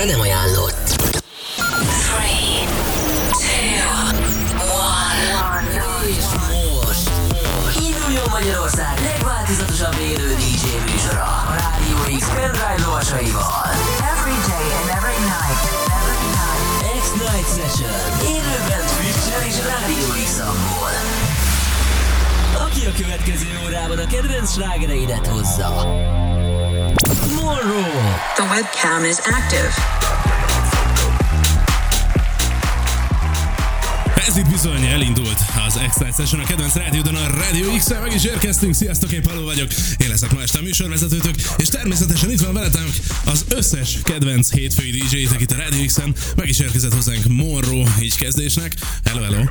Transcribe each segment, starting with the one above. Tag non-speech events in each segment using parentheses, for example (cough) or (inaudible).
Műsorunkra nem ajánlott. 3, 2, 1. És most induljon Magyarország legváltozatosabb élő DJ műsora a Rádió X pendrive lovasaival. Every day and every night. Every night. X-Night Session. Élőben Twitch-en és Rádió x Aki a következő órában a kedvenc slágereidet hozza. Morrow. The webcam is active. Ez itt bizony elindult az Extra Session a kedvenc rádiódon a Radio x meg is érkeztünk. Sziasztok, én Paló vagyok. Én leszek ma este a műsorvezetőtök, és természetesen itt van veletem az összes kedvenc hétfői DJ-tek itt a Radio x Meg is érkezett hozzánk Morro így kezdésnek. Hello, hello.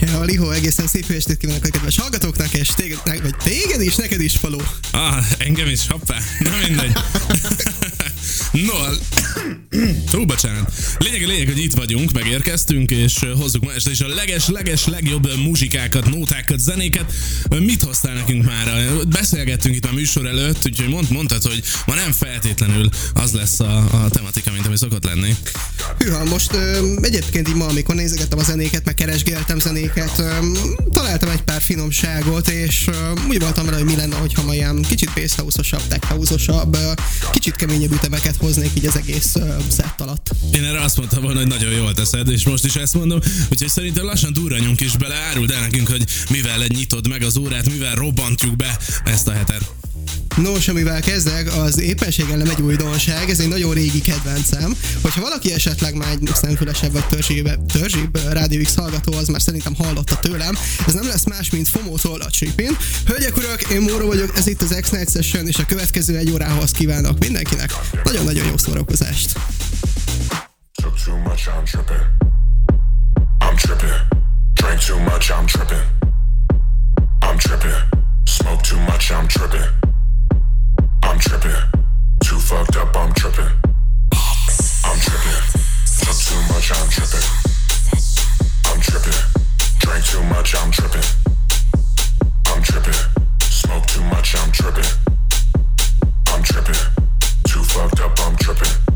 Ja, Lihó, egészen szép estét kívánok a kedves hallgatóknak, és téged, vagy téged is, neked is, Paló. Ah, engem is, hoppá. Na mindegy. (laughs) No, Ó, (coughs) bocsánat. Lényeg lényeg, hogy itt vagyunk, megérkeztünk, és hozzuk ma este is a leges-leges legjobb muzsikákat, nótákat, zenéket. Mit hoztál nekünk már? Beszélgettünk itt a műsor előtt, úgyhogy mond, mondtad, hogy ma nem feltétlenül az lesz a, a tematika, mint ami szokott lenni. Hűha, most ö, egyébként így ma, amikor nézegettem a zenéket, meg keresgéltem zenéket, ö, találtam egy pár finomságot, és ö, úgy voltam vele, hogy mi lenne, hogyha ma ilyen kicsit basshouse-osabb, kicsit keményebb ütemeket hoznék így az egész ö, set alatt. Én erre azt mondtam volna, hogy nagyon jól teszed, és most is ezt mondom, úgyhogy szerintem lassan durranjunk is bele, áruld el nekünk, hogy mivel nyitod meg az órát, mivel robbantjuk be ezt a hetet. Nos, amivel kezdek, az éppenséggel nem egy újdonság, ez egy nagyon régi kedvencem. Hogyha valaki esetleg már egy szemfülesebb vagy törzsibe, törzsibb Rádió X hallgató, az már szerintem hallotta tőlem. Ez nem lesz más, mint FOMO-tól a Chipin. Hölgyek, urak, én Móra vagyok, ez itt az X-Night Session, és a következő egy órához kívánok mindenkinek nagyon-nagyon jó szórakozást. Smoke too much, I'm tripping. I'm tripping. Too fucked up, I'm tripping. I'm tripping. Too much, I'm tripping. I'm tripping. Drank too much, I'm. I'm. Smoke too much, I'm. I'm. Too fucked up, I'm tripping.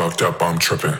fucked up, I'm tripping.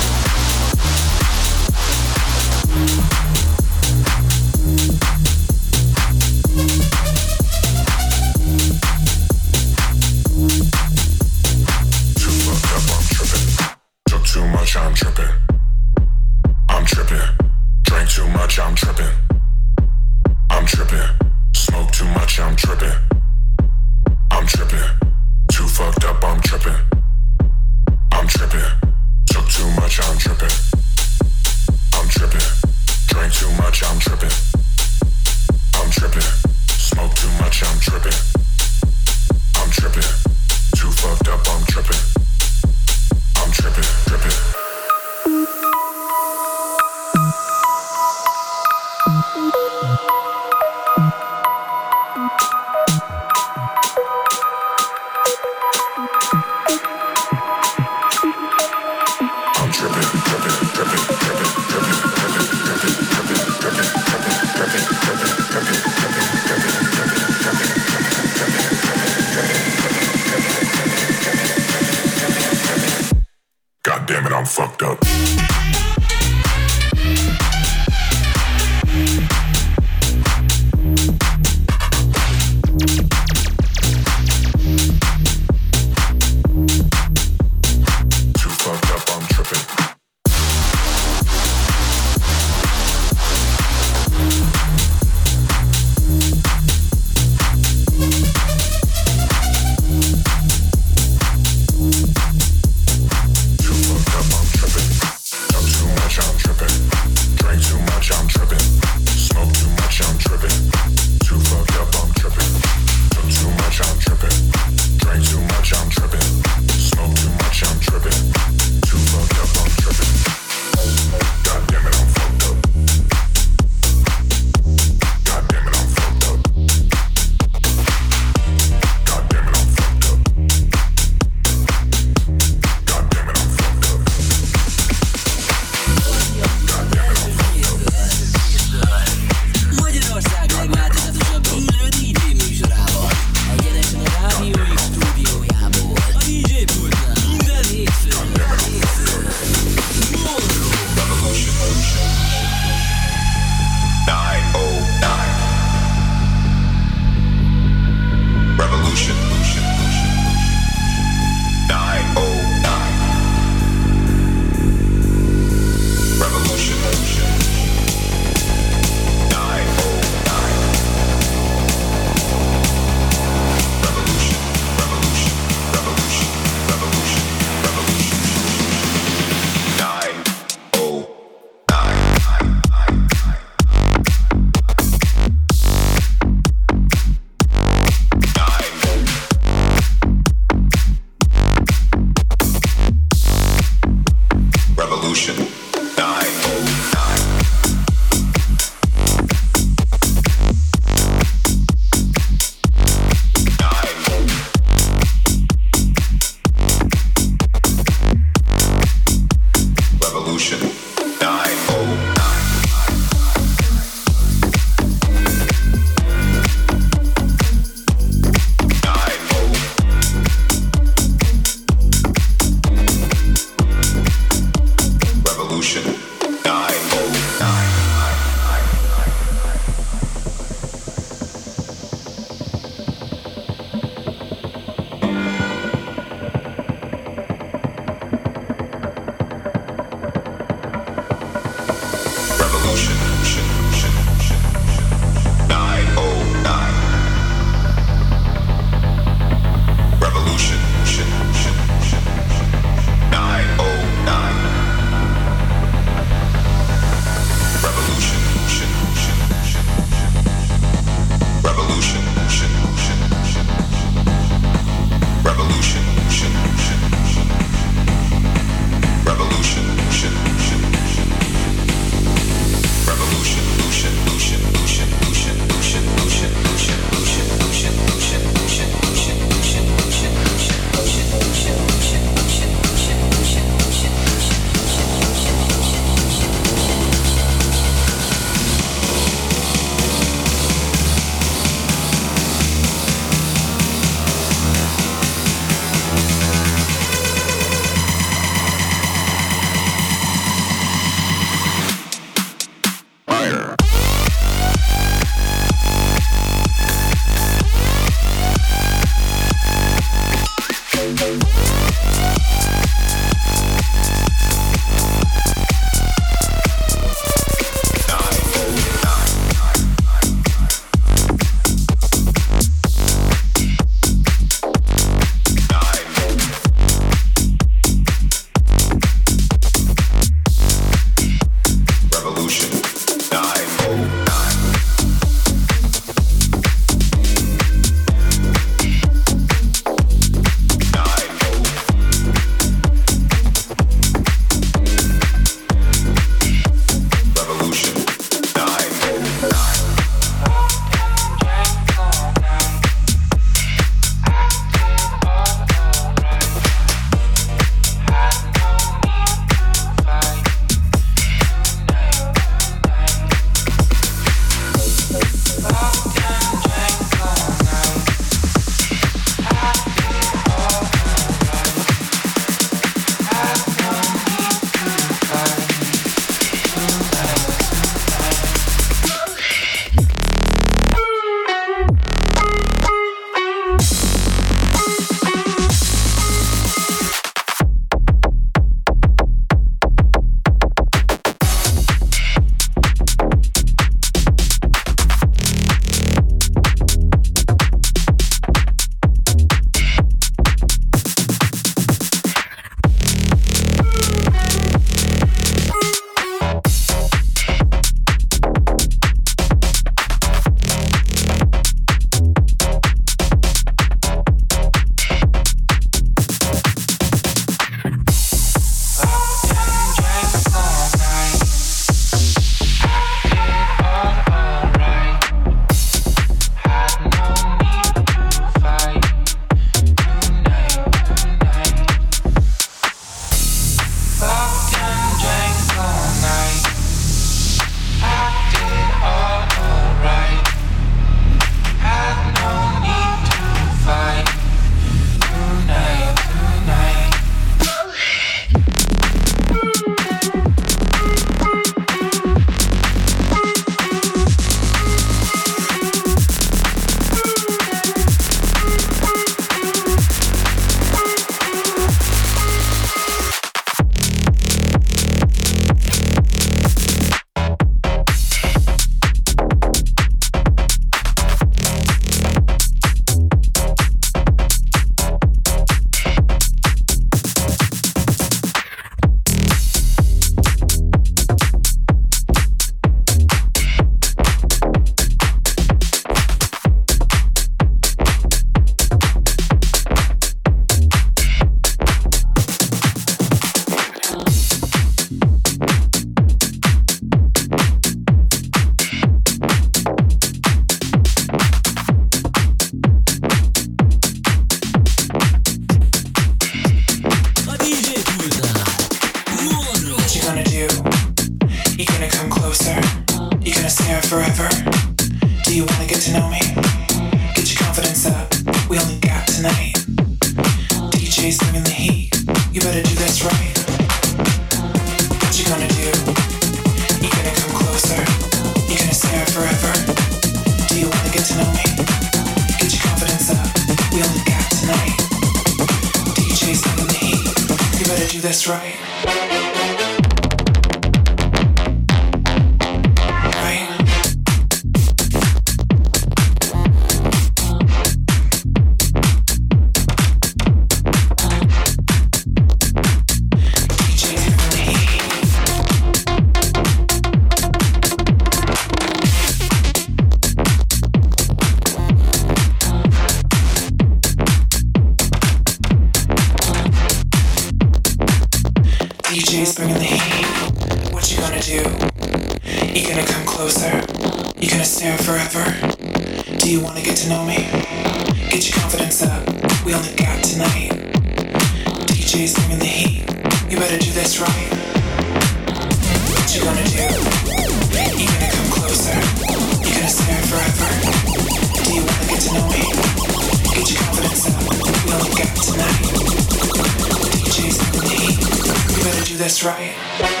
This right.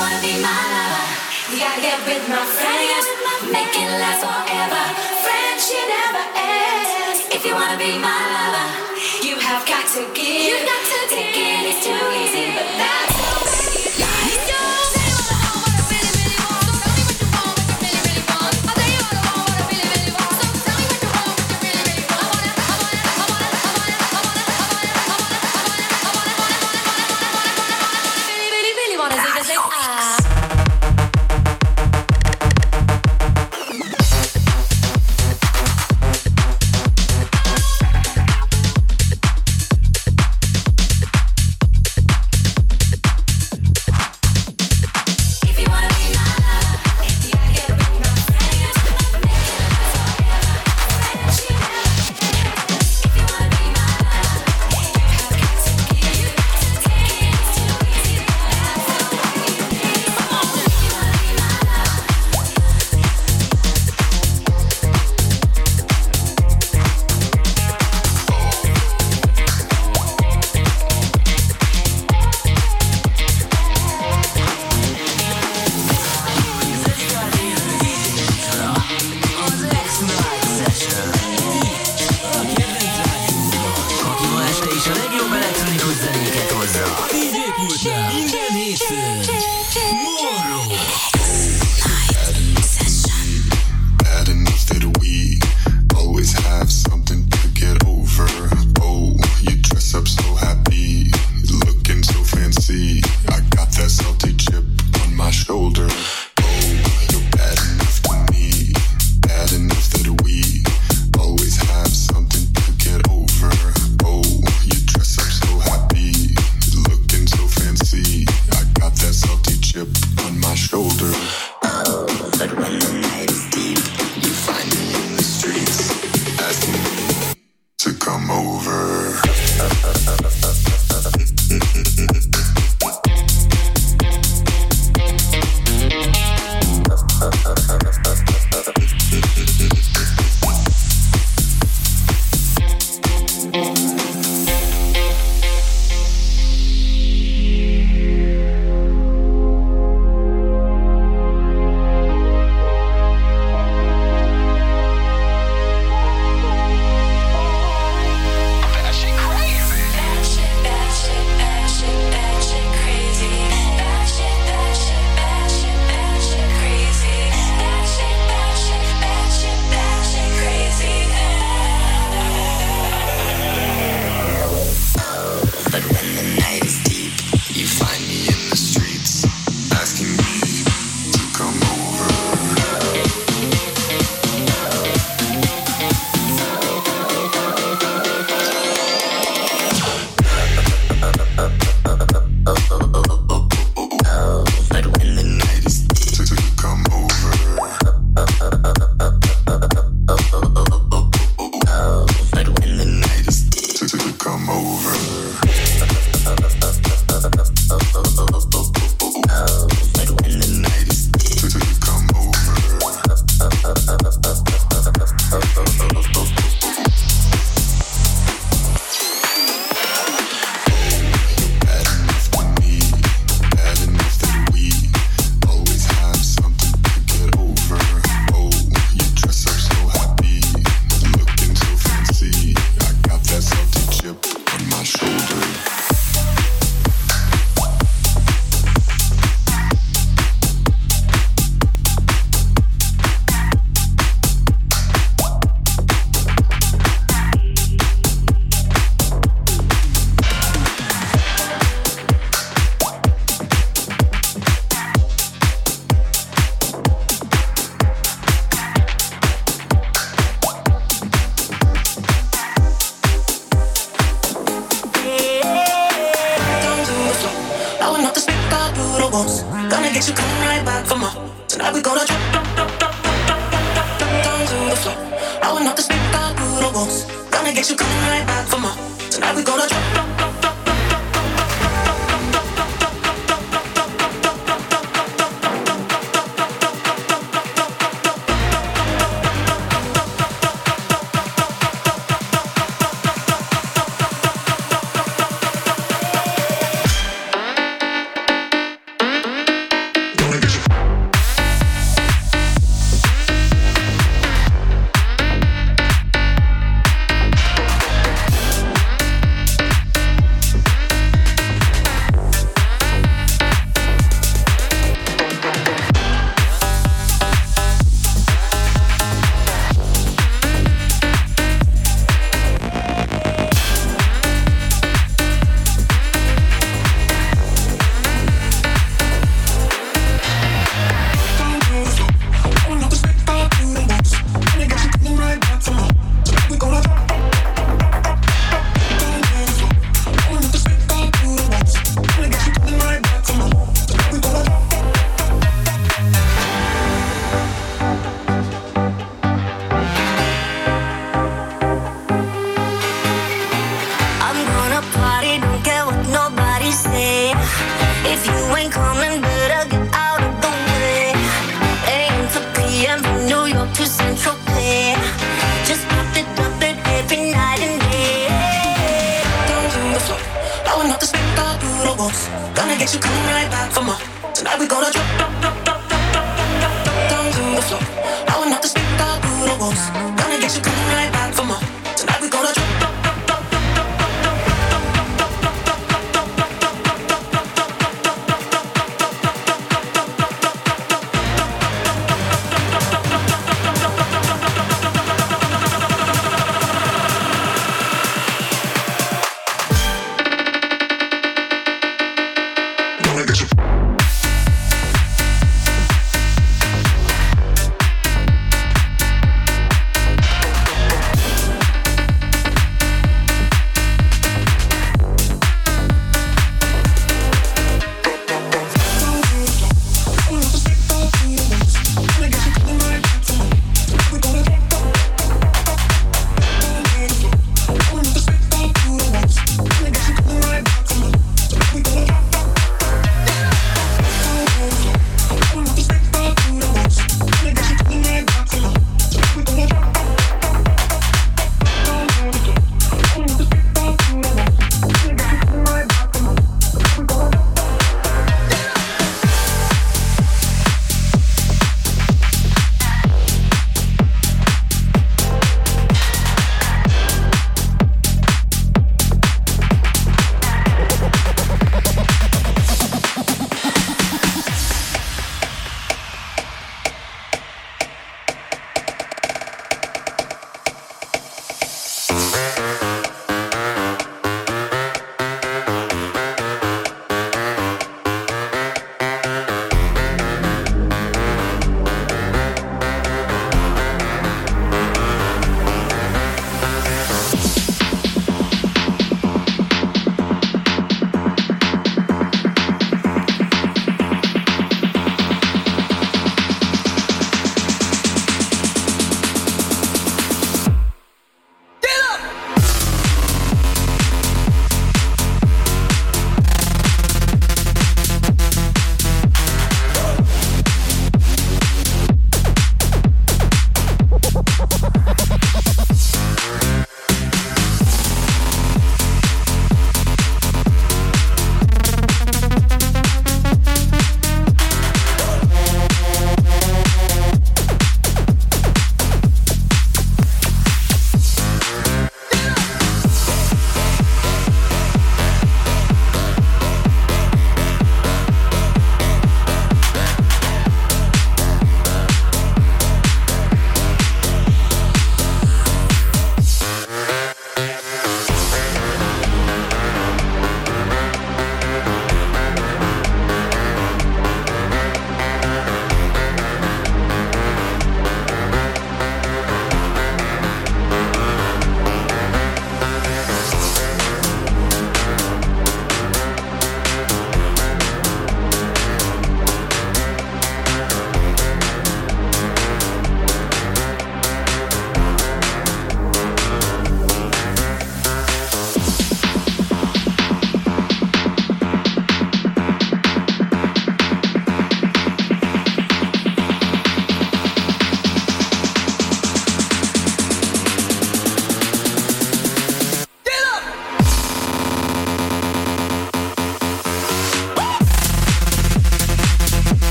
wanna be my lover. You gotta get with my friends, make it last forever. Friendship never ends. If you wanna be my lover, you have got to give. You got to Taking is too easy, but that's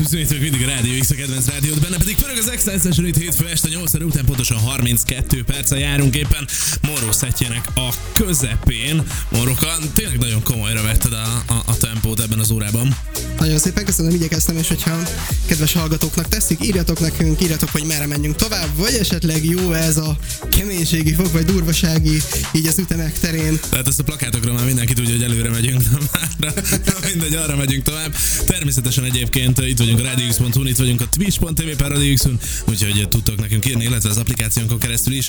ismétlők mindig a Rádió X a kedvenc rádiót, benne pedig pörög az Extra Session hétfő este 8 óra után pontosan 32 perccel járunk éppen Moró szettjének a közepén. Moroka, tényleg nagyon komolyra vetted a, a, a tempót ebben az órában. Nagyon szépen köszönöm, igyekeztem, és hogyha kedves hallgatóknak teszik, írjatok nekünk, írjatok, hogy merre menjünk tovább, vagy esetleg jó ez a keménységi fok, vagy durvasági, így az ütemek terén. Tehát ezt a plakátokra már mindenki tudja, hogy előre megyünk, de már de mindegy, arra megyünk tovább. Természetesen egyébként itt vagyunk a radiox.hu, itt vagyunk a twitch.tv per úgyhogy tudtok nekünk írni, illetve az applikációnkon keresztül is.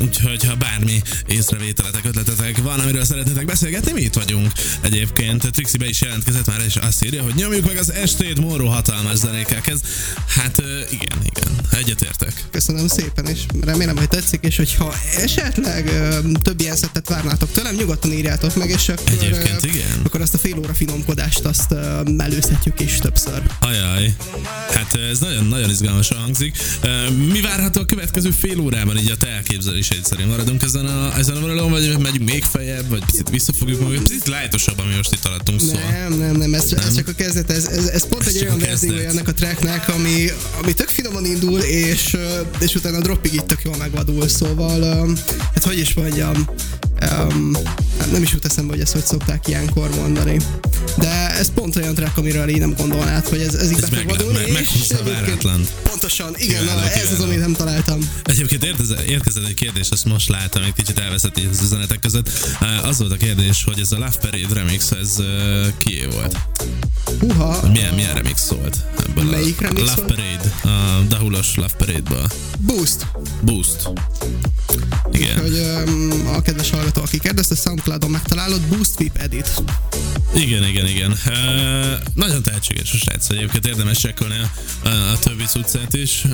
Úgyhogy ha bármi észrevételetek, ötletetek van, amiről szeretnétek beszélgetni, mi itt vagyunk. Egyébként Trixie be is jelentkezett már, és azt írja, hogy nyomjuk meg az estét Moró hatalmas zenékkel kezd. Hát igen, igen, egyetértek. Köszönöm szépen, és remélem, hogy tetszik, és hogyha esetleg több ilyen szettet várnátok tőlem, nyugodtan írjátok meg, és akkor, Egyébként igen. akkor azt a fél óra finomkodást azt előzhetjük is többször. Ajaj, hát ez nagyon-nagyon izgalmasan hangzik. Mi várható a következő fél órában, így a te elképzeléseid szerint? Maradunk ezen a, ezen a vonalon, vagy megyünk még feljebb, vagy picit visszafogjuk magunkat? Picit lájtosabb, ami most itt alattunk szól. Nem, nem, nem, ez, Nem? ez csak a kezdet, ez, ez, ez pont Ez egy olyan verziója ennek a tracknek, ami, ami tök finoman indul, és, és utána a droppig itt tök jól megvadul, szóval, hát hogy is mondjam, um, hát nem is jut eszembe, hogy ezt hogy szokták ilyenkor mondani. De ez pont olyan track, amiről én nem gondolnád, hogy ez, ez így Ez be fog vadulni. meg- és meghúzza a egyébként- váratlan. Pontosan, igen, Kiváló, na, ez az, amit nem találtam. Egyébként érkezett, egy kérdés, azt most látom, egy kicsit elveszett így az üzenetek között. Az volt a kérdés, hogy ez a Love Parade remix, ez kié volt? Huha, Milyen, milyen remix szólt? Ebből Melyik a, remix Love volt? Parade, a Dahulos Love Parade-ből. boost. Boost. Igen. Hogy um, a kedves hallgató, aki kérdezte, SoundCloud-on megtalálod Boost Whip Edit. Igen, igen, igen. Uh, nagyon tehetséges a srác, egyébként érdemes csekkolni a, a, többi cuccát is. Uh,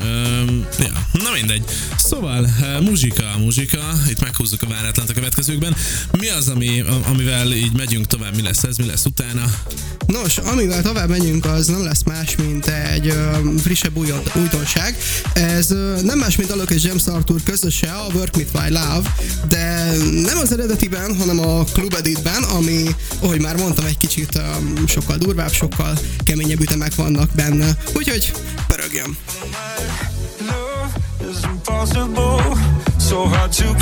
ja, na mindegy. Szóval, uh, muzsika, muzsika, itt meghúzzuk a váratlant a következőkben. Mi az, ami, amivel így megyünk tovább, mi lesz ez, mi lesz utána? Nos, amivel tovább megyünk, az nem lesz más, mint egy ö, frissebb új, újdonság. Ez ö, nem más, mint Alok és James Arthur közöse, a Work With My Love, de nem az eredetiben, hanem a Club Editben, ami, ahogy már mondtam, egy kicsit ö, sokkal durvább, sokkal keményebb ütemek vannak benne. Úgyhogy pörögjön! So hard to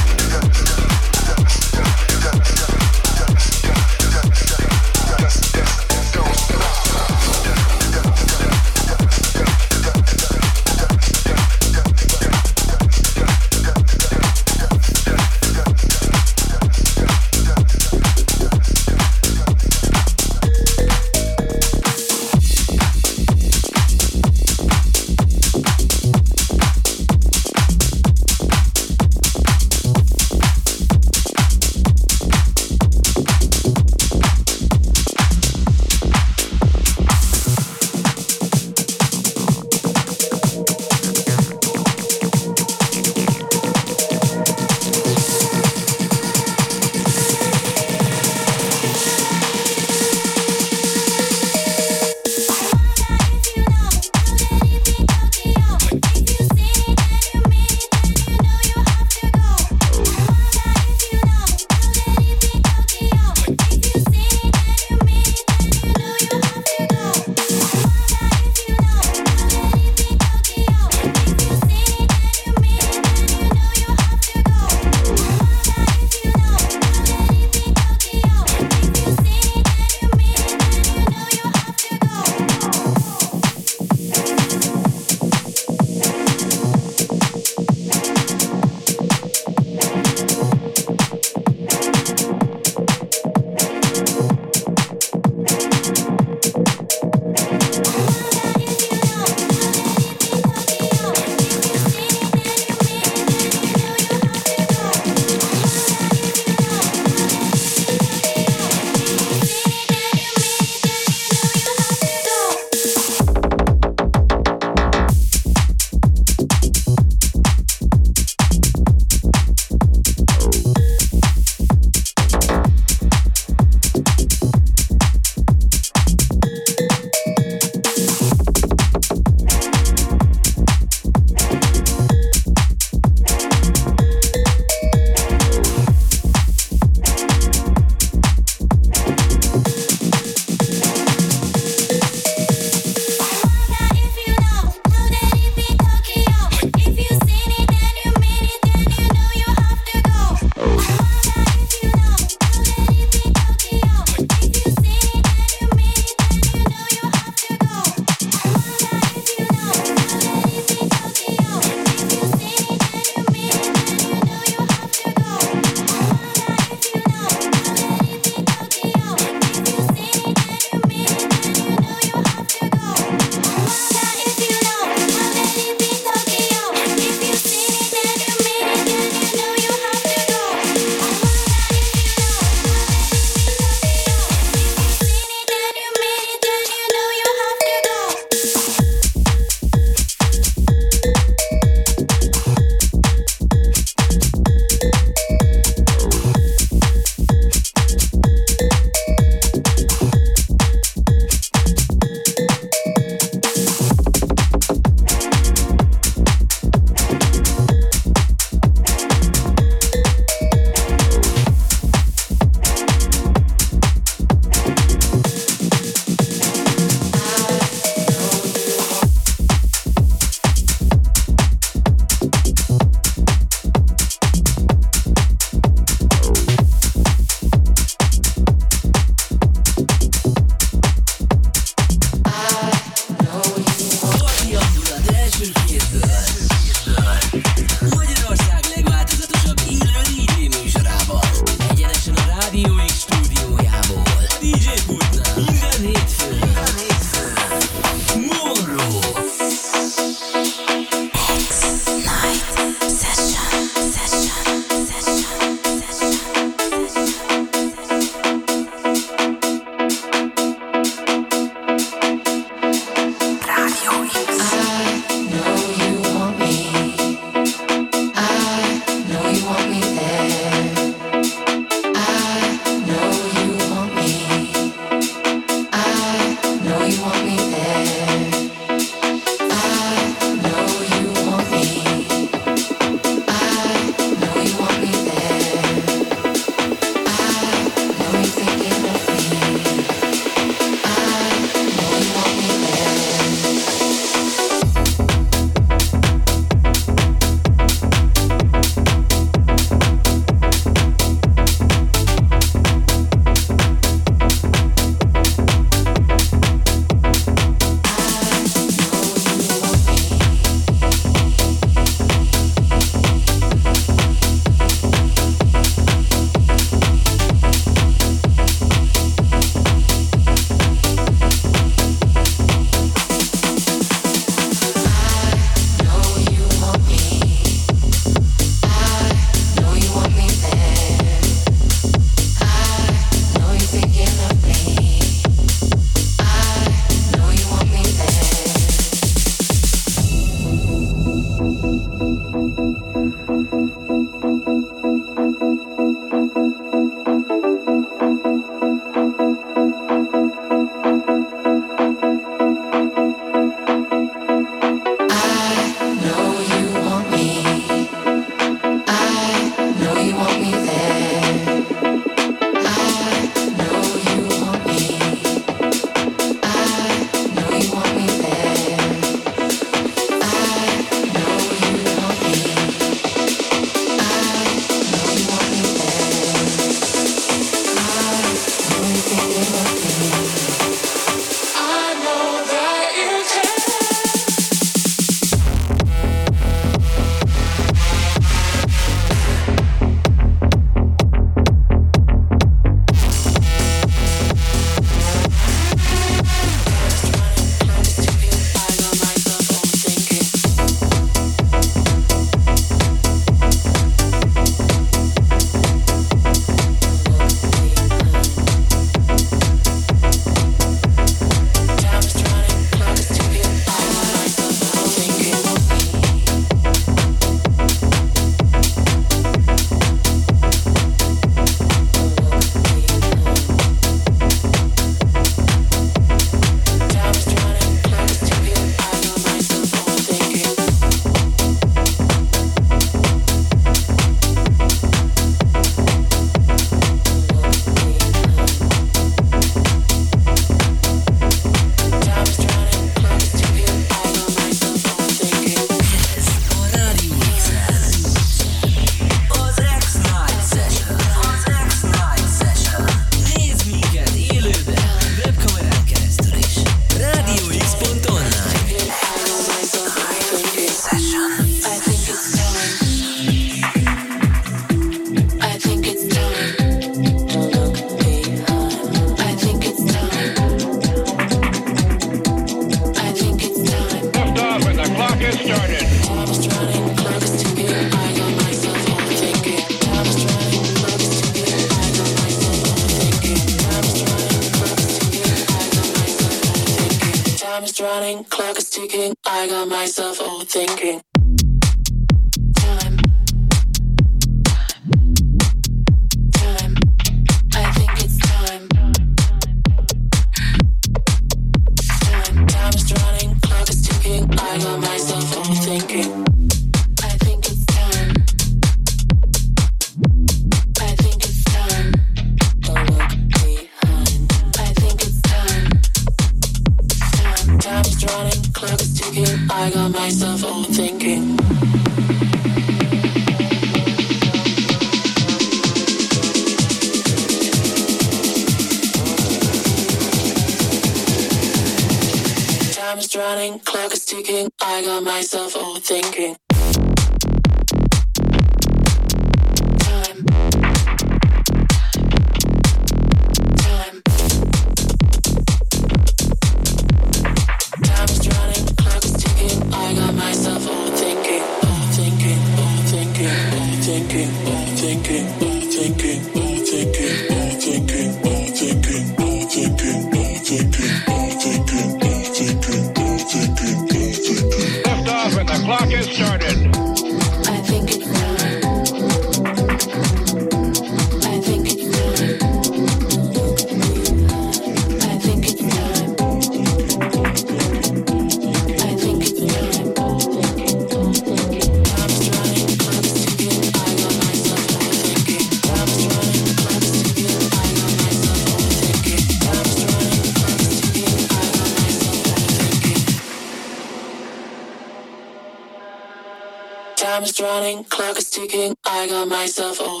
running, clock is ticking. I got myself all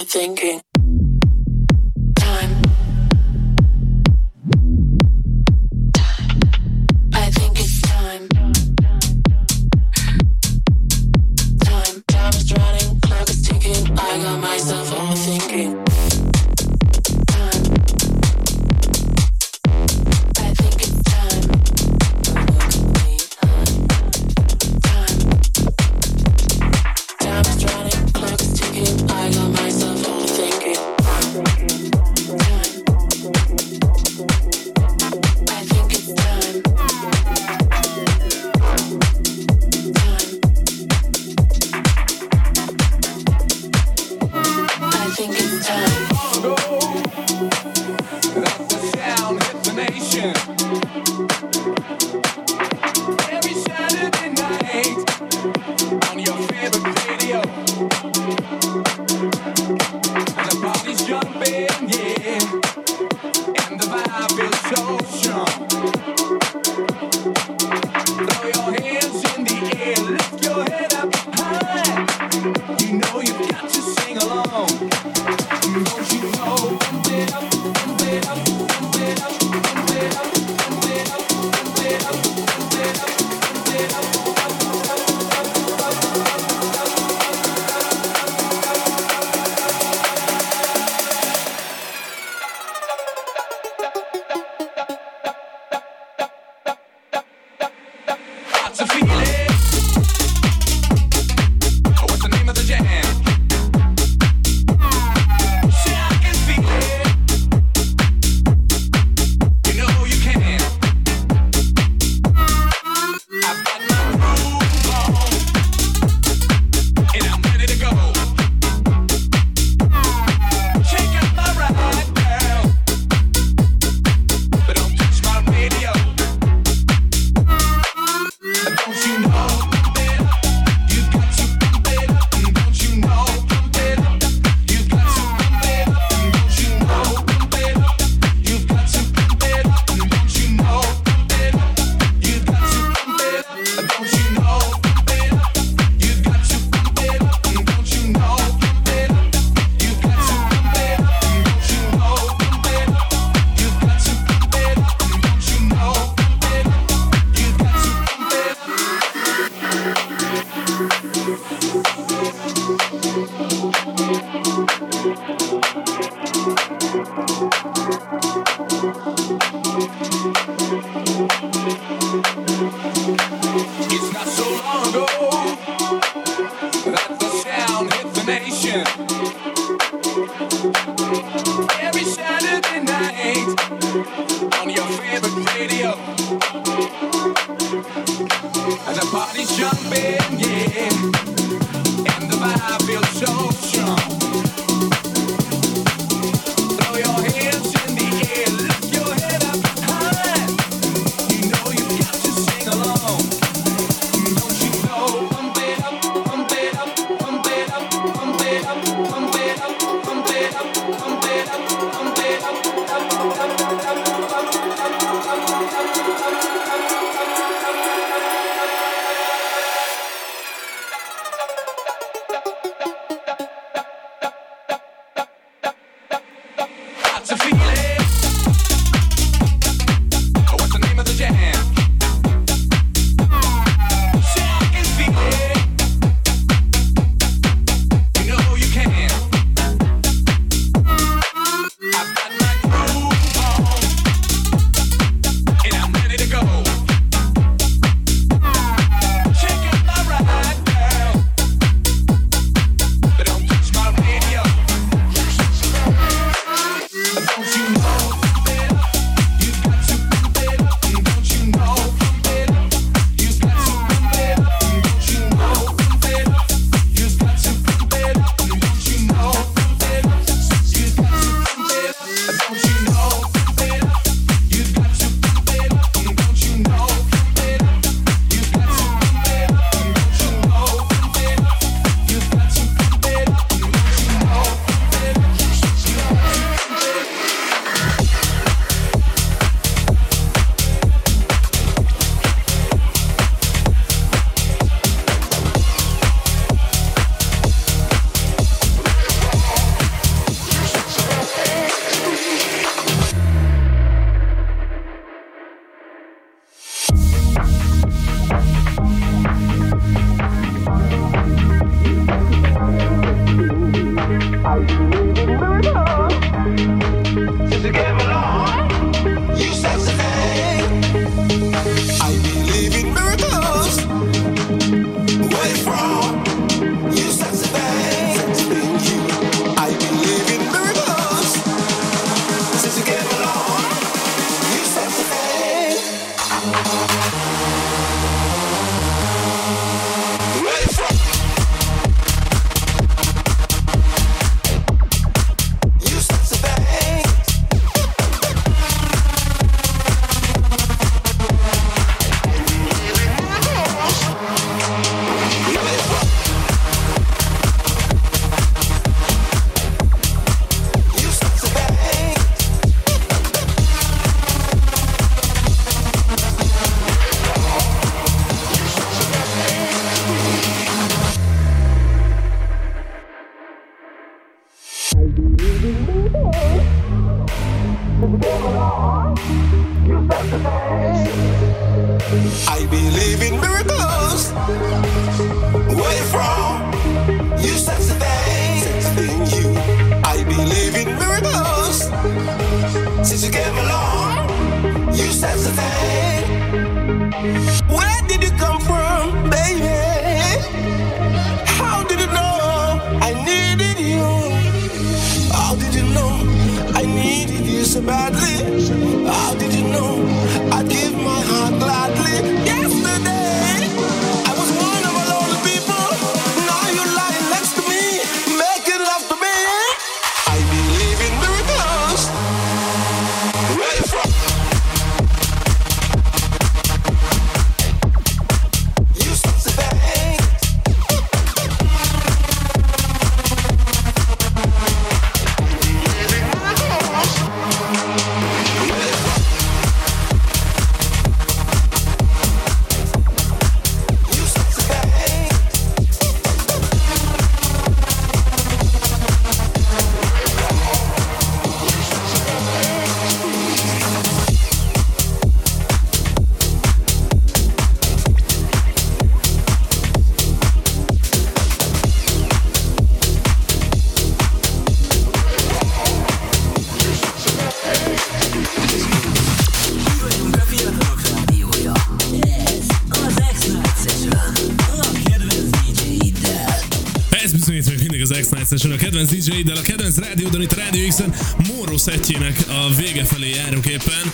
kedvenc DJ-del, a kedvenc rádiódon itt a Rádió X-en Móró szettjének a vége felé járunk éppen.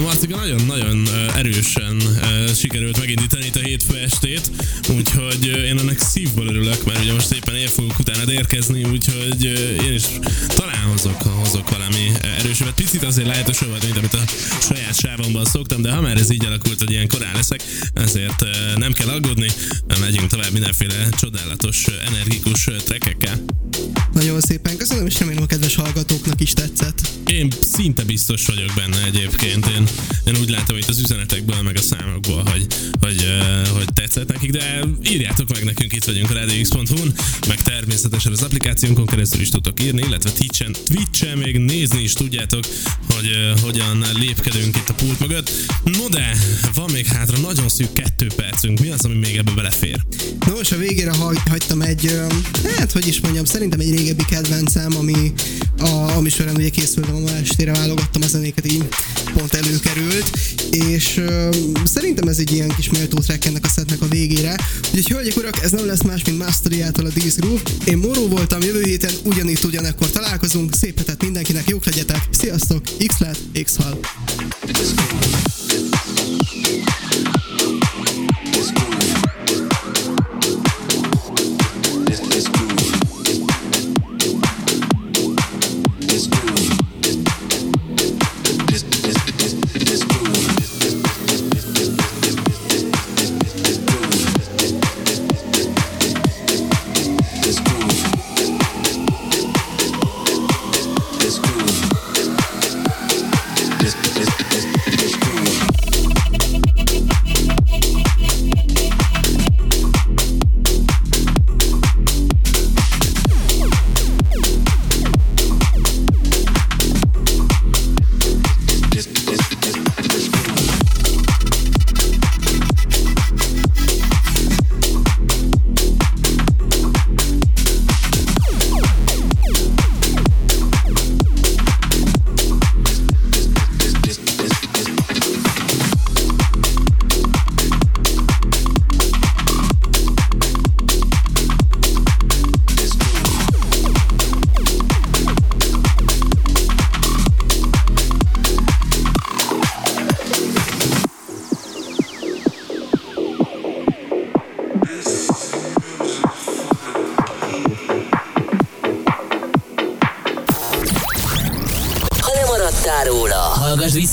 Marcika nagyon-nagyon erősen sikerült megindítani itt a hétfő estét, úgyhogy én ennek szívből örülök, mert ugye most éppen ér fogok utána érkezni, úgyhogy én is talán hozok, hozok valami erősebbet. Picit azért lájtosabb, mint amit a saját sávomban szoktam, de ha már ez így alakult, hogy ilyen korán leszek, ezért nem kell aggódni, megyünk tovább mindenféle csodálatos, energikus trekekkel. Nagyon szépen köszönöm, és remélem a kedves hallgatóknak is tetszett. Én szinte biztos vagyok benne egyébként. Én, én úgy látom itt az üzenetekből, meg a számokból, hogy, hogy, hogy tetszett nekik, de írjátok meg nekünk, itt vagyunk a radiox.hu-n, meg természetesen az applikációnkon keresztül is tudtok írni, illetve Twitch-en, Twitch-en még nézni is tudjátok, hogy uh, hogyan lépkedünk itt a pult mögött. No de, van még hátra nagyon szűk kettő percünk. Mi az, ami még ebbe belefér? Nos, a végére hagy, hagytam egy, hát hogy is mondjam, szerintem egy régebbi kedvencem, ami, a, ami során ugye készültem a ma estére, válogattam a zenéket, így pont előkerült, és ö, szerintem ez egy ilyen kis méltó track ennek a setnek a végére. Úgyhogy hölgyek, urak, ez nem lesz más, mint Masteriától a This Groove. Én Moró voltam, jövő héten ugyanitt ugyanekkor találkozunk, szép hetet mindenkinek, jók legyetek, sziasztok, X lett, X hal.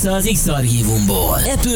Vissza az X-Archívumból. Apple